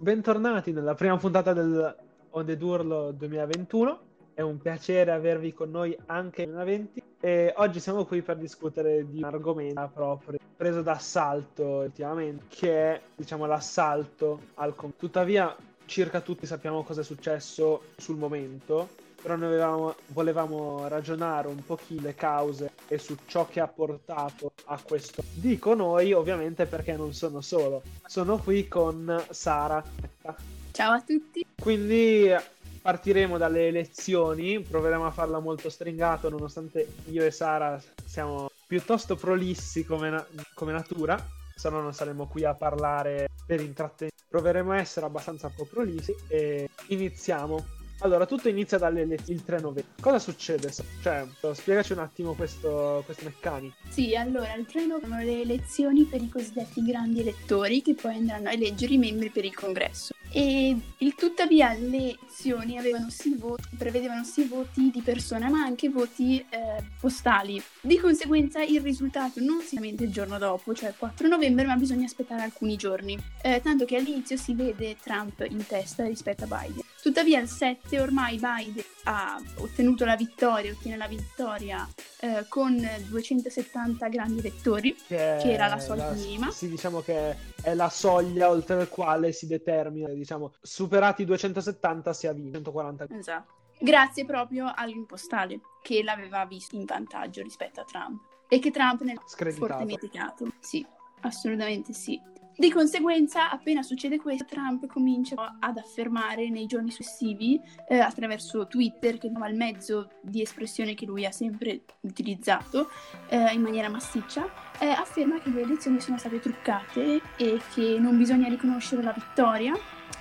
bentornati nella prima puntata del On the Durlo 2021. È un piacere avervi con noi anche nel 2020 e oggi siamo qui per discutere di un argomento proprio preso d'assalto ultimamente, che è diciamo l'assalto al computer. Tuttavia, circa tutti sappiamo cosa è successo sul momento, però noi avevamo, volevamo ragionare un pochino le cause e su ciò che ha portato a questo. Dico noi ovviamente perché non sono solo, sono qui con Sara. Ciao a tutti. Quindi partiremo dalle elezioni, proveremo a farla molto stringato nonostante io e Sara siamo piuttosto prolissi come, na- come natura, se no non saremo qui a parlare per intrattenere. Proveremo a essere abbastanza un po' prolissi e iniziamo. Allora, tutto inizia dalle il 3 novembre. Cosa succede? Cioè, spiegaci un attimo questo, questo meccanico. Sì, allora, il 3 novembre le elezioni per i cosiddetti grandi elettori che poi andranno a eleggere i membri per il congresso. E il, tuttavia le elezioni sì voti, prevedevano sì voti di persona ma anche voti eh, postali. Di conseguenza il risultato non si mente il giorno dopo, cioè il 4 novembre, ma bisogna aspettare alcuni giorni. Eh, tanto che all'inizio si vede Trump in testa rispetto a Biden. Tuttavia il 7 ormai Biden ha ottenuto la vittoria, ottiene la vittoria eh, con 270 grandi elettori, che, che era la soglia la, minima. Sì, diciamo che è la soglia oltre la quale si determina, diciamo, superati i 270 si ha vinto 140. Esatto. Grazie proprio all'impostale che l'aveva visto in vantaggio rispetto a Trump e che Trump ne ha fortemente Sì, assolutamente sì. Di conseguenza, appena succede questo, Trump comincia ad affermare nei giorni successivi, eh, attraverso Twitter, che è il mezzo di espressione che lui ha sempre utilizzato eh, in maniera massiccia, eh, afferma che le elezioni sono state truccate e che non bisogna riconoscere la vittoria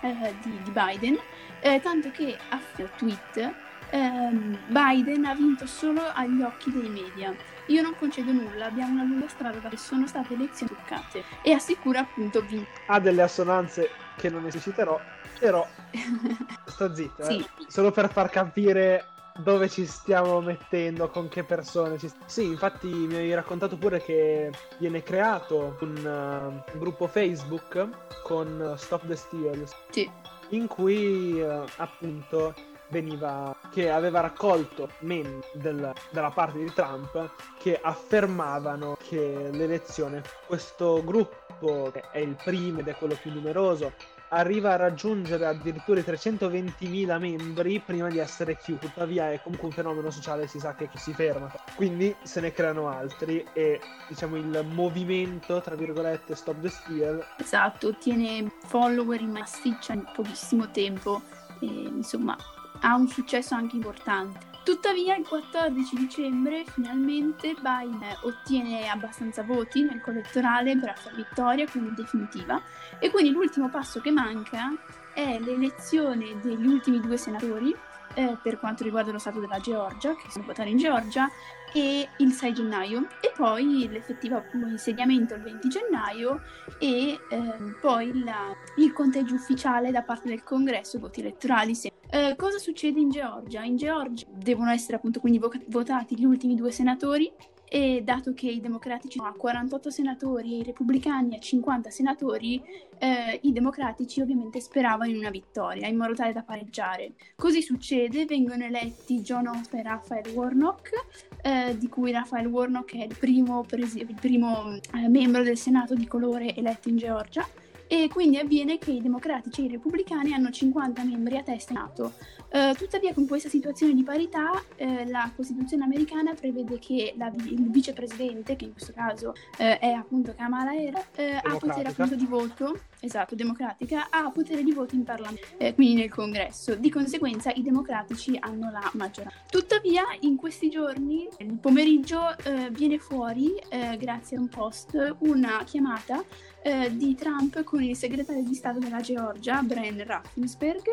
eh, di, di, Biden, eh, tanto che a tweet ehm, Biden ha vinto solo agli occhi dei media io non concedo nulla, abbiamo una lunga strada dove sono state elezioni toccate e assicura appunto vinto. Ha delle assonanze che non necessiterò, però sta zitta, sì. eh. solo per far capire dove ci stiamo mettendo, con che persone ci Sì, infatti mi hai raccontato pure che viene creato un, uh, gruppo Facebook con Stop the Steals. Sì. In cui uh, appunto veniva, che aveva raccolto meme del, dalla parte di Trump che affermavano che l'elezione, questo gruppo che è il primo ed è quello più numeroso, arriva a raggiungere addirittura i 320.000 membri prima di essere chiuso. Tuttavia è comunque un fenomeno sociale, si sa che si ferma. Quindi se ne creano altri e diciamo il movimento, tra virgolette, Stop the Steal. Esatto, ottiene follower in massiccia in pochissimo tempo. E, insomma, ha un successo anche importante. Tuttavia il 14 dicembre finalmente Biden ottiene abbastanza voti nel collettorale per la sua vittoria, quindi definitiva, e quindi l'ultimo passo che manca è l'elezione degli ultimi due senatori eh, per quanto riguarda lo stato della Georgia, che sono votare in Georgia, e il 6 gennaio e poi l'effettivo insediamento il 20 gennaio e eh, poi la, il conteggio ufficiale da parte del congresso, voti elettorali. Eh, cosa succede in Georgia? In Georgia devono essere appunto quindi vo- votati gli ultimi due senatori e dato che i democratici hanno 48 senatori e i repubblicani a 50 senatori, eh, i democratici ovviamente speravano in una vittoria, in modo tale da pareggiare. Così succede, vengono eletti John Ost e Raphael Warnock, eh, di cui Raphael Warnock è il primo, presi- il primo eh, membro del Senato di colore eletto in Georgia e quindi avviene che i democratici e i repubblicani hanno 50 membri a testa in NATO. Uh, tuttavia con questa situazione di parità uh, la Costituzione americana prevede che la, il vicepresidente, che in questo caso uh, è appunto Kamala Harris, ha potere appunto di voto, esatto, democratica, ha potere di voto in Parlamento, quindi nel Congresso. Di conseguenza i democratici hanno la maggioranza. Tuttavia in questi giorni, nel pomeriggio, viene fuori, grazie a un post, una chiamata eh, di Trump con il segretario di Stato della Georgia, Brian Raffensperg,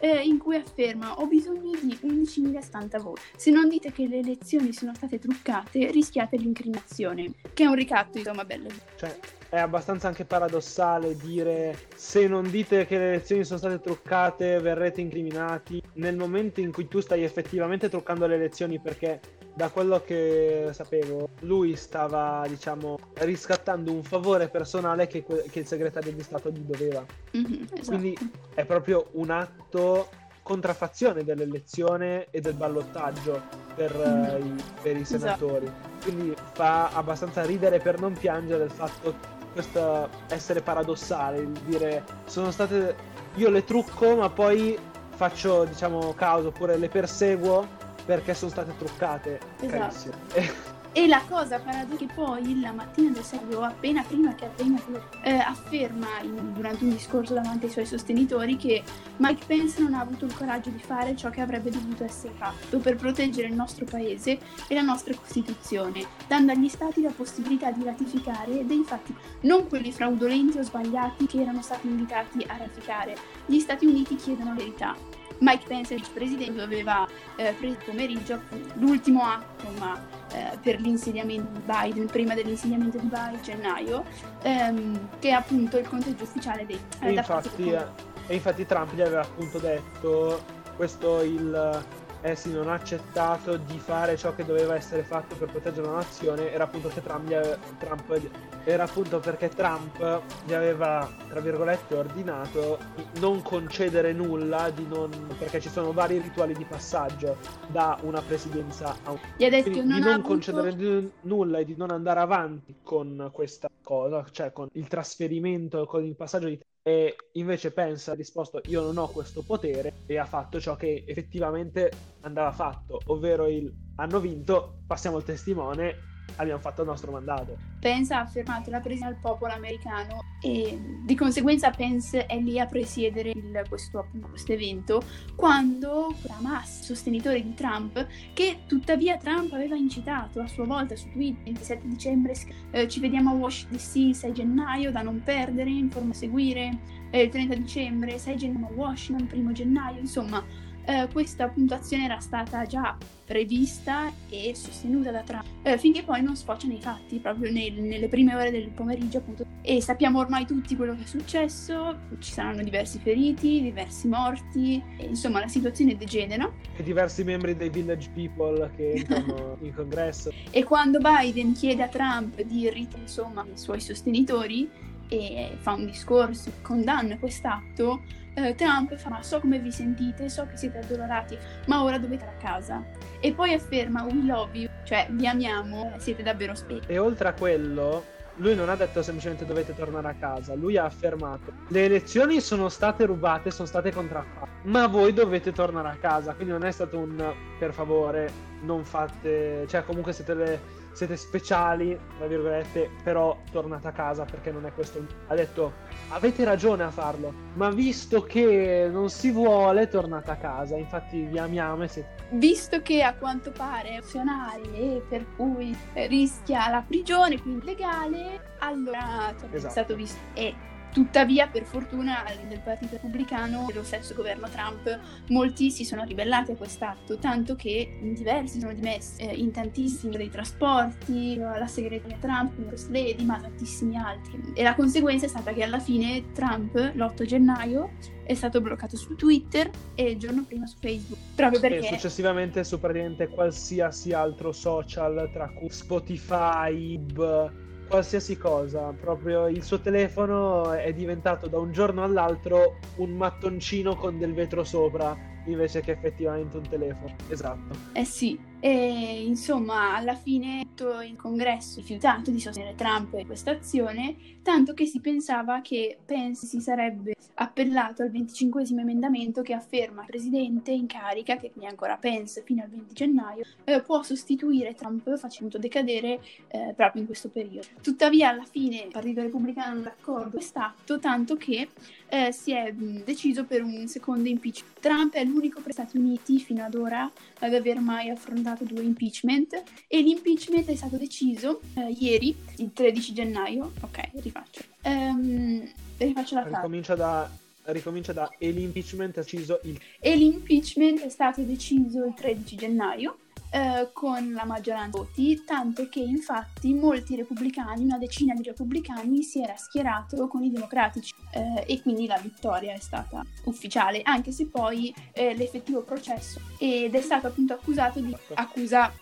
eh, in cui afferma ho bisogno di 11.070 voti. Se non dite che le elezioni sono state truccate, rischiate l'incriminazione, che è un ricatto, insomma, bello. Cioè, è abbastanza anche paradossale dire se non dite che le elezioni sono state truccate verrete incriminati nel momento in cui tu stai effettivamente truccando le elezioni perché da quello che sapevo, lui stava, diciamo, riscattando un favore personale che, che il segretario di Stato gli doveva. Mhm, esatto. Quindi è proprio un atto contraffazione dell'elezione e del ballottaggio per, eh, i, per i Esatto. senatori. Quindi fa abbastanza ridere per non piangere il fatto questo essere paradossale, il dire sono state io le trucco ma poi faccio diciamo causa oppure le perseguo perché sono state truccate. Esatto. E la cosa paradossale che poi la mattina del 6 o appena prima che avvenga eh, afferma in- durante un discorso davanti ai suoi sostenitori che Mike Pence non ha avuto il coraggio di fare ciò che avrebbe dovuto essere fatto per proteggere il nostro paese e la nostra Costituzione, dando agli stati la possibilità di ratificare dei fatti, non quelli fraudolenti o sbagliati che erano stati invitati a ratificare. Gli Stati Uniti chiedono verità. Mike Pence, il presidente, aveva eh, preso pomeriggio l'ultimo atto, ma eh, per l'insediamento di Biden, prima dell'insediamento di Biden, gennaio, ehm, che è appunto il conteggio ufficiale dei eh, infatti, eh, e infatti Trump gli aveva appunto detto questo il eh sì, non ha accettato di fare ciò che doveva essere fatto per proteggere la nazione era appunto che Trump, Trump era appunto perché Trump gli aveva tra virgolette ordinato di non concedere nulla di non, perché ci sono vari rituali di passaggio da una presidenza a un Gli ha detto quindi non di non avuto- concedere n- nulla e di non andare avanti con questa cosa, cioè con il trasferimento, con il passaggio di e invece pensa, ha risposto io non ho questo potere e ha fatto ciò che effettivamente andava fatto, ovvero il hanno vinto, passiamo il testimone, abbiamo fatto il nostro mandato. Pence ha affermato la presidenza del popolo americano e di conseguenza Pence è lì a presiedere il- questo, evento quando Hamas, sostenitore di Trump, che tuttavia Trump aveva incitato a sua volta su Twitter il 27 dicembre eh, ci vediamo a Washington DC il 6 gennaio da non perdere, in forma a seguire, eh, il 30 dicembre 6 gennaio a Washington, 1 gennaio, insomma eh, questa puntuazione era stata già prevista e sostenuta da Trump eh, finché poi non sfocia nei fatti, proprio nel- nelle prime ore del pomeriggio appunto. E sappiamo ormai tutti quello che è successo, ci saranno diversi feriti, diversi morti, e, insomma la situazione degenera. E diversi membri dei Village People che entrano in congresso. E quando Biden chiede a Trump di irritare insomma i suoi sostenitori e fa un discorso, condanna quest'atto, eh, Trump fa so come vi sentite, so che siete addolorati, ma ora dovete andare a casa. E poi afferma we love you, cioè vi amiamo, siete davvero spenti. E oltre a quello, lui non ha detto semplicemente dovete tornare a casa, lui ha affermato le elezioni sono state rubate, sono state contraffatte, ma voi dovete tornare a casa, quindi non è stato un per favore non fate, cioè comunque siete, le- siete speciali, tra virgolette, però tornate a casa perché non è questo. Ha detto avete ragione a farlo, ma visto che non si vuole, tornate a casa, infatti vi amiamo e siete Visto che a quanto pare è opzionale e per cui rischia la prigione, quindi legale, allora è Esatto. stato visto. E tuttavia, per fortuna del Partito Repubblicano e dello stesso governo Trump, molti si sono ribellati a quest'atto, tanto che in diversi sono dimessi, eh, in tantissimi dei trasporti, la segretaria Trump, First Lady, ma tantissimi altri. E la conseguenza è stata che alla fine Trump, l'8 gennaio, è stato bloccato su Twitter e il giorno prima su Facebook. Proprio E perché successivamente su praticamente qualsiasi altro social, tra cui Spotify, Ib, qualsiasi cosa. Proprio il suo telefono è diventato da un giorno all'altro un mattoncino con del vetro sopra invece che effettivamente un telefono. Esatto. Eh sì, e insomma alla fine tutto il congresso ha rifiutato di sostenere Trump in questa azione, tanto che si pensava che Pence si sarebbe appellato al 25 emendamento che afferma che il presidente in carica, che quindi ancora Pence fino al 20 gennaio, eh, può sostituire Trump facendo decadere eh, proprio in questo periodo. Tuttavia alla fine il Partito Repubblicano non è d'accordo con quest'atto, tanto che eh, si è mh, deciso per un secondo impeachment. Trump è l'unico per Stati Uniti fino ad ora ad aver mai affrontato due impeachment e l'impeachment è stato deciso eh, ieri, il 13 gennaio. Ok, rifaccio. Ehm, rifaccio la. Ricomincia da, ricomincia da e l'impeachment è deciso il E l'impeachment è stato deciso il 13 gennaio eh, con la maggioranza dei voti, tanto che infatti molti repubblicani, una decina di repubblicani, si era schierato con i democratici eh, e quindi la vittoria è stata ufficiale, anche se poi eh, l'effettivo processo ed è stato appunto accusato di accusa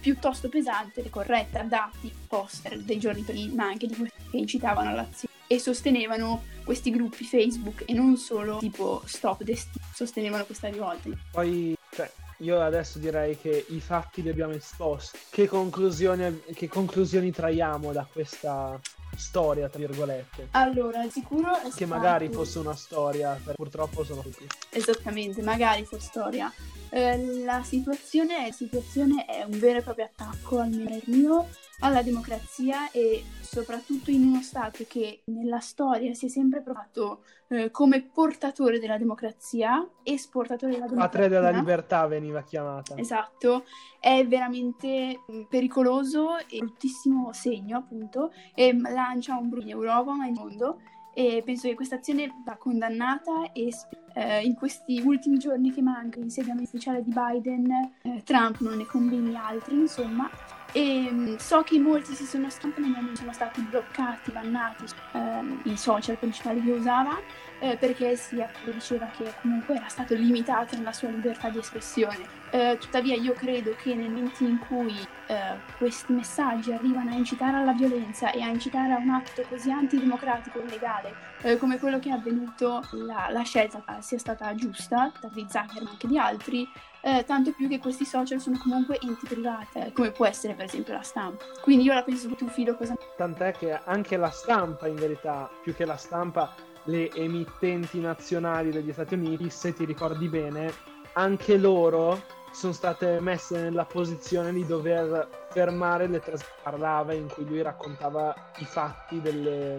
piuttosto pesante e corretta, dati poster dei giorni prima, ma anche di quelli che incitavano all'azione e sostenevano questi gruppi Facebook e non solo tipo Stop Destino, sostenevano questa rivolta. Poi, cioè, io adesso direi che i fatti li abbiamo esposti. Che conclusioni, che conclusioni traiamo da questa storia, tra virgolette? Allora, sicuro è Che stato... magari fosse una storia, purtroppo sono tutti. Esattamente, magari fosse storia. Eh, la, situazione, la situazione è un vero e proprio attacco, almeno mio, alla democrazia e soprattutto in uno Stato che nella storia si è sempre provato eh, come portatore della democrazia, esportatore della democrazia. Patria della libertà veniva chiamata. Esatto, è veramente mh, pericoloso e bruttissimo segno appunto e lancia un brutto in Europa ma in mondo e penso che questa azione va condannata e eh, in questi ultimi giorni che manca l'insediamento ufficiale di Biden eh, Trump non ne combini altri insomma e mh, so che molti si sono stampati sono stati bloccati, bannati ehm, i social principali che usava eh, perché si diceva che comunque era stato limitato nella sua libertà di espressione. Eh, tuttavia io credo che nel momento in cui eh, questi messaggi arrivano a incitare alla violenza e a incitare a un atto così antidemocratico e illegale eh, come quello che è avvenuto, la, la scelta sia stata giusta, da Zucker ma anche di altri, eh, tanto più che questi social sono comunque enti privati, eh, come può essere per esempio la stampa. Quindi io la penso tu fido cosa... Tant'è che anche la stampa, in verità, più che la stampa, le emittenti nazionali degli Stati Uniti, se ti ricordi bene, anche loro sono state messe nella posizione di dover fermare le trasmissioni parlava in cui lui raccontava i fatti delle,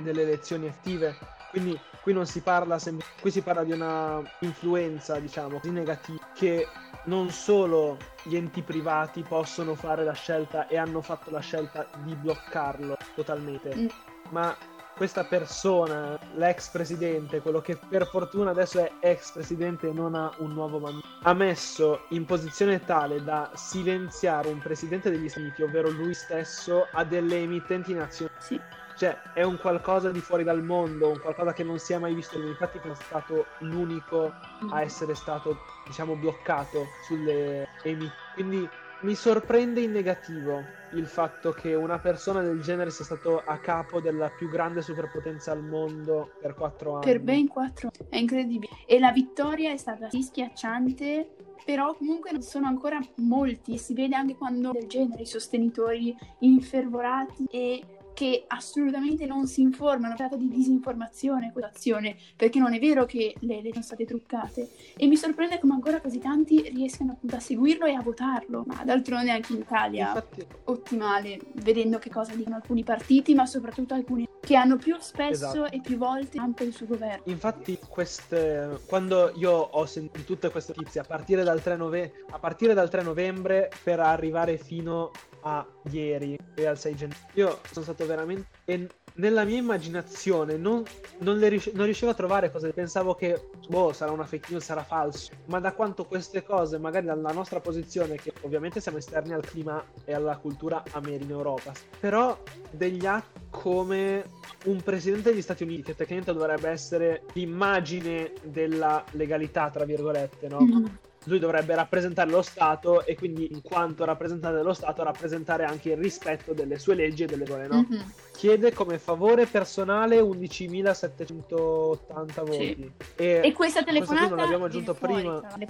delle elezioni attive. Quindi qui non si parla sem- qui si parla di una influenza, diciamo, così negativa che non solo gli enti privati possono fare la scelta e hanno fatto la scelta di bloccarlo totalmente, mm. ma questa persona, l'ex presidente, quello che per fortuna adesso è ex presidente e non ha un nuovo mandato, ha messo in posizione tale da silenziare un presidente degli Stati Uniti, ovvero lui stesso, a delle emittenti nazionali. Sì. Cioè, è un qualcosa di fuori dal mondo, un qualcosa che non si è mai visto. Infatti, è stato l'unico a essere stato, diciamo, bloccato sulle emittenti. Quindi mi sorprende in negativo il fatto che una persona del genere sia stato a capo della più grande superpotenza al mondo per quattro anni. Per ben quattro anni, è incredibile. E la vittoria è stata sì schiacciante, però comunque non sono ancora molti. Si vede anche quando del genere i sostenitori infervorati e che assolutamente non si informano, tratta di disinformazione questa azione, perché non è vero che le leggi sono state truccate e mi sorprende come ancora così tanti riescano appunto a seguirlo e a votarlo, ma d'altronde anche in Italia Infatti... ottimale, vedendo che cosa dicono alcuni partiti, ma soprattutto alcuni che hanno più spesso esatto. e più volte anche il suo governo. Infatti queste... quando io ho sentito tutte queste notizie a partire dal 3, nove... a partire dal 3 novembre per arrivare fino a ieri e al 6 gennaio. Io sono stato veramente... E nella mia immaginazione non, non, riusci- non, riuscivo a trovare cose. Pensavo che, boh, sarà una fake news, sarà falso. Ma da quanto queste cose, magari dalla nostra posizione, che ovviamente siamo esterni al clima e alla cultura in Europa, però degli atti come un presidente degli Stati Uniti, che tecnicamente dovrebbe essere l'immagine della legalità, tra virgolette, no? Mm-hmm lui dovrebbe rappresentare lo Stato e quindi in quanto rappresentante dello Stato rappresentare anche il rispetto delle sue leggi e delle regole, no? Mm-hmm. Chiede come favore personale 11.780 voti. Sì. E, e, questa telefonata non l'abbiamo aggiunto prima. Fuori,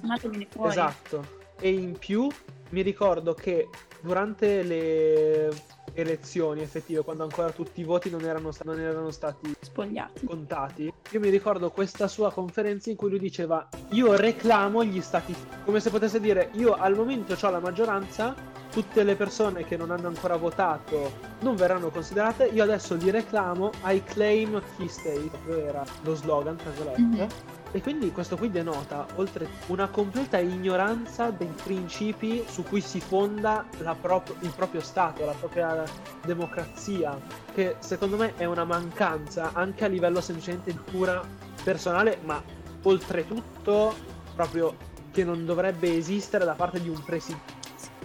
fuori. Esatto. E in più mi ricordo che durante le elezioni effettive, quando ancora tutti i voti non erano, non erano stati spogliati, contati. Io mi ricordo questa sua conferenza in cui lui diceva: Io reclamo gli stati, come se potesse dire, io al momento ho la maggioranza, tutte le persone che non hanno ancora votato non verranno considerate, io adesso li reclamo, I claim key state, era lo slogan, tra virgolette. Mm-hmm e quindi questo qui denota, oltre una completa ignoranza dei principi su cui si fonda pro- il proprio Stato, la propria democrazia, che secondo me è una mancanza anche a livello semplicemente di cura personale, ma oltretutto proprio che non dovrebbe esistere da parte di un presidente.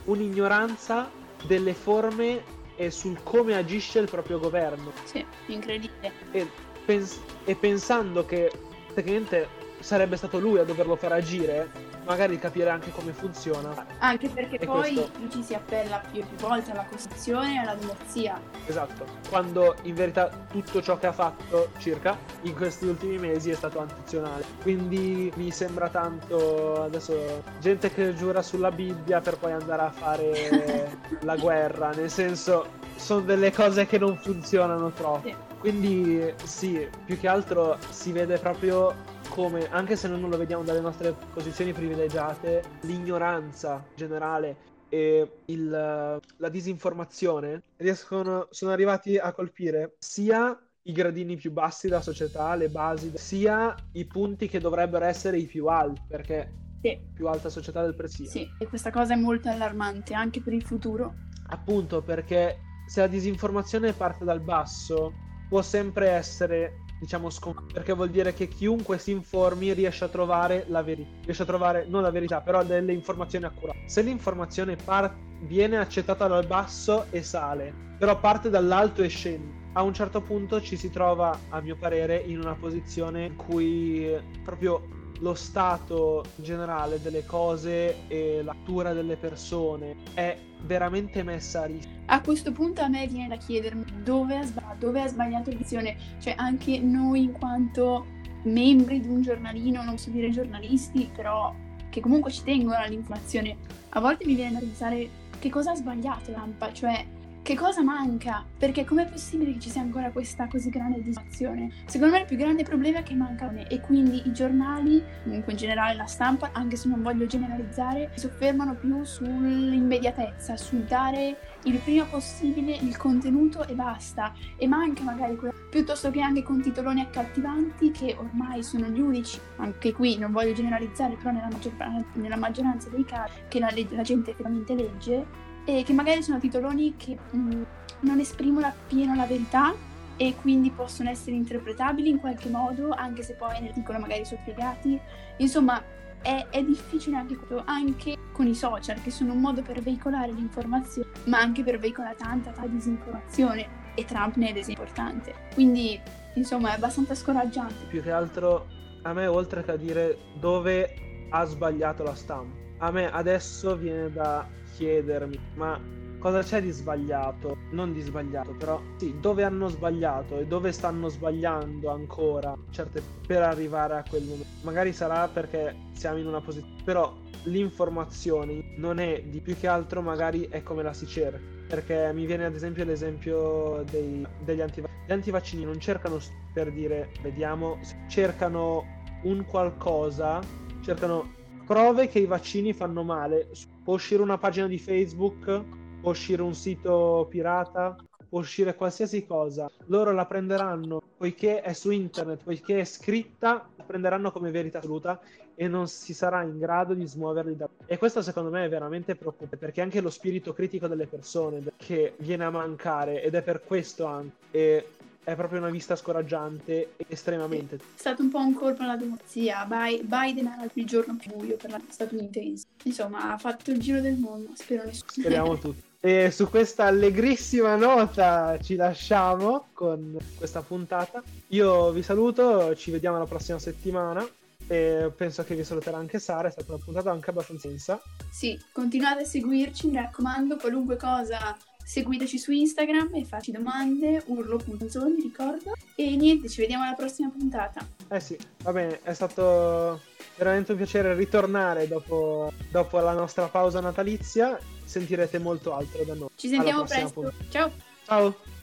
Un'ignoranza delle forme e sul come agisce il proprio governo. Sì, incredibile. E, pens- e pensando che tecnicamente sarebbe stato lui a doverlo far agire, magari capire anche come funziona. Anche perché E poi questo- lui ci si appella più, più volte alla Costituzione e alla democrazia. Esatto, quando in verità tutto ciò che ha fatto circa in questi ultimi mesi è stato antizionale. Quindi mi sembra tanto adesso gente che giura sulla Bibbia per poi andare a fare la guerra, nel senso sono delle cose che non funzionano troppo. Sì. Quindi sì, più che altro si vede proprio come, anche se noi non lo vediamo dalle nostre posizioni privilegiate, l'ignoranza generale e il, la disinformazione riescono, sono arrivati a colpire sia i gradini più bassi della società, le basi, sia i punti che dovrebbero essere i più alti, perché Sì, più alta società del prestigio. sì, e questa cosa è molto allarmante anche per il futuro. Appunto perché se la disinformazione parte dal basso può sempre essere, diciamo, scom- perché vuol dire che chiunque si informi riesce a trovare la verità, riesce a trovare non la verità, però delle informazioni accurate. Se l'informazione par- viene accettata dal basso e sale, però parte dall'alto e scende, a un certo punto ci si trova, a mio parere, in una posizione in cui proprio lo stato generale delle cose e la natura delle persone è veramente messa a rischio. A questo punto a me viene da chiedermi dove ha sbagliato, dove ha sbagliato l'edizione, cioè anche noi in quanto membri di un giornalino, non so dire giornalisti, però che comunque ci tengono all'informazione, a volte mi viene da pensare che cosa ha sbagliato l'AMPA, cioè che cosa manca, perché com'è possibile che ci sia ancora questa così grande distrazione? Secondo me il più grande problema è che mancano e quindi i giornali, comunque in generale la stampa, anche se non voglio generalizzare, si soffermano più sull'immediatezza, sul dare il prima possibile il contenuto e basta. E manca magari quello, piuttosto che anche con titoloni accattivanti che ormai sono gli unici, anche qui non voglio generalizzare, però nella, maggior- nella maggioranza dei casi che la, la gente effettivamente legge, e che magari sono titoloni che mh, non esprimono appieno la verità e quindi possono essere interpretabili in qualche modo, anche se poi nell'articolo magari sono spiegati. Insomma, è, è difficile anche, anche con i social, che sono un modo per veicolare l'informazione, ma anche per veicolare tanta, tanta disinformazione. E Trump ne è importante. Quindi, insomma, è abbastanza scoraggiante. Più che altro a me, oltre che a dire dove ha sbagliato la stampa, a me adesso viene da chiedermi, ma cosa c'è di sbagliato? Non di sbagliato, però sì, dove hanno sbagliato e dove stanno sbagliando ancora certe per arrivare a quel momento. Magari sarà perché siamo in una posizione, però l'informazione non è di più che altro magari è come la si cerca. Perché mi viene ad esempio l'esempio dei, degli antivaccini. Gli antivaccini non cercano per dire vediamo, cercano un qualcosa, cercano prove che i vaccini fanno male. Può uscire una pagina di Facebook, può uscire un sito pirata, può uscire qualsiasi cosa. Loro la prenderanno poiché è su internet, poiché è scritta, la prenderanno come verità assoluta e non si sarà in grado di smuoverli da... E questo secondo me è veramente preoccupante perché anche lo spirito critico delle persone che viene a mancare ed è per questo anche. E è proprio una vista scoraggiante estremamente. È stato un po' un colpo alla democrazia. Bi- Biden era il giorno più buio per la statunitense. Insomma, ha fatto il giro del mondo. Spero nessuno. Speriamo tutti. E su questa allegrissima nota ci lasciamo con questa puntata. Io vi saluto, ci vediamo la prossima settimana. E penso che vi saluterà anche Sara. È stata una puntata anche abbastanza intensa. Sì, continuate a seguirci, mi raccomando, qualunque cosa seguiteci su Instagram e facci domande, urlo.zoni, ricordo. E niente, ci vediamo alla prossima puntata. Eh sì, va bene, è stato veramente un piacere ritornare dopo, dopo la nostra pausa natalizia. Sentirete molto altro da noi. Ci sentiamo presto. puntata. Ciao! Ciao!